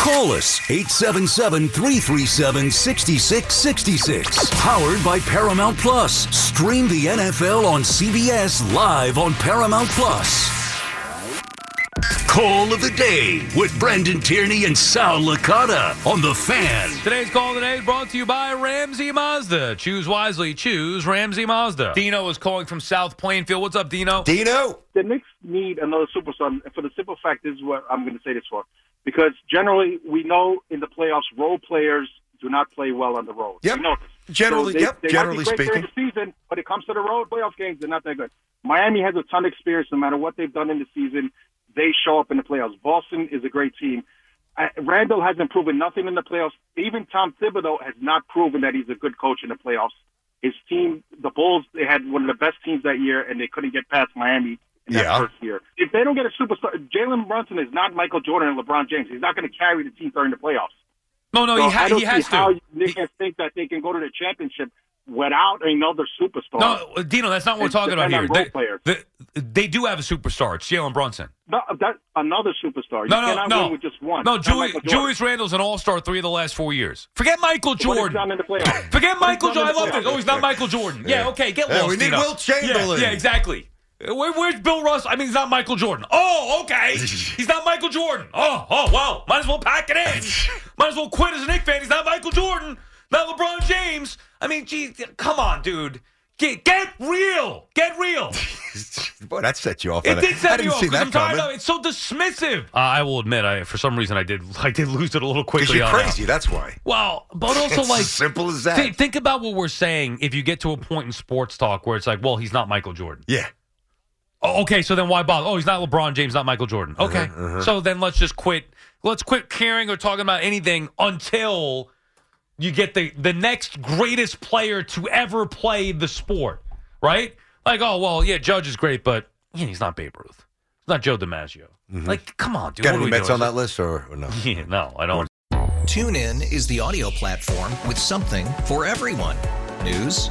Call us 877 337 6666. Powered by Paramount Plus. Stream the NFL on CBS live on Paramount Plus. Call of the day with Brandon Tierney and Sal Licata on the fan. Today's call today is brought to you by Ramsey Mazda. Choose wisely. Choose Ramsey Mazda. Dino is calling from South Plainfield. What's up, Dino? Dino. The Knicks need another superstar for the simple fact. This is what I'm going to say this for because generally we know in the playoffs role players do not play well on the road. Yep. We know this. Generally, So they, yep. they generally might be great speaking. during the season, but it comes to the road playoff games, they're not that good. Miami has a ton of experience. No matter what they've done in the season, they show up in the playoffs. Boston is a great team. Uh, Randle hasn't proven nothing in the playoffs. Even Tom Thibodeau has not proven that he's a good coach in the playoffs. His team, the Bulls, they had one of the best teams that year, and they couldn't get past Miami in that Yeah. first year. If they don't get a superstar, Jalen Brunson is not Michael Jordan and LeBron James. He's not going to carry the team during the playoffs. No, no, So he, ha- I don't he has see how to. they can think that they can go to the championship without another superstar. No, Dino, that's not what we're talking about here. They, they- they do have a superstar. It's Jalen Brunson. No, that another superstar. You No, no, no. with just one. No, Julius, Julius Randle's an all-star three of the last four years. Forget Michael What he's Jordan. in the playoffs. Forget Michael Jordan. I love this. Oh, he's not Michael Jordan. Yeah, okay, get Yeah, lost. we need Dino. Wilt Chamberlain. Yeah, yeah, exactly. Where, where's Bill Russ? I mean, he's not Michael Jordan. Oh, okay. He's not Michael Jordan. Oh, oh, well, might as well pack it in. might as well quit as a Knicks fan. He's not Michael Jordan. Not LeBron James. I mean, geez, come on, dude. Get, get real. Get real. Boy, that set you off. It on did I set didn't me off see 'cause that I'm tired of it. It's so dismissive. Uh, I will admit, I for some reason I did I did lose it a little quickly. you're on that. crazy. That's why. Well, but also It's like simple as that. thi- think about what we're saying. If you get to a point in sports talk where it's like, well, he's not Michael Jordan. Yeah. Oh, okay, so then why bother? Oh, he's not LeBron James, not Michael Jordan. Okay, Uh-huh, so then let's just quit. Let's quit caring or talking about anything until you get the the next greatest player to ever play the sport, right? Like, oh well, yeah, Judge is great, but yeah, he's not Babe Ruth. He's not Joe DiMaggio. Like, come on, dude. Mm-hmm. Got any we Mets on that list or, or no? Yeah, no, I don't. TuneIn is the audio platform with something for everyone. News.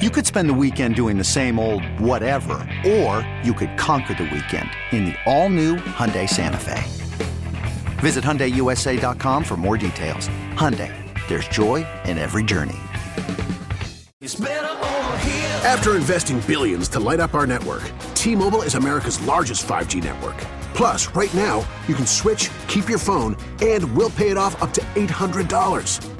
You could spend the weekend doing the same old whatever, or you could conquer the weekend in the all-new Hyundai Santa Fe. Visit HyundaiUSA.com for more details. Hyundai, there's joy in every journey. After investing billions to light up our network, T-Mobile is America's largest 5G network. Plus, right now, you can switch, keep your phone, and we'll pay it off up to $800.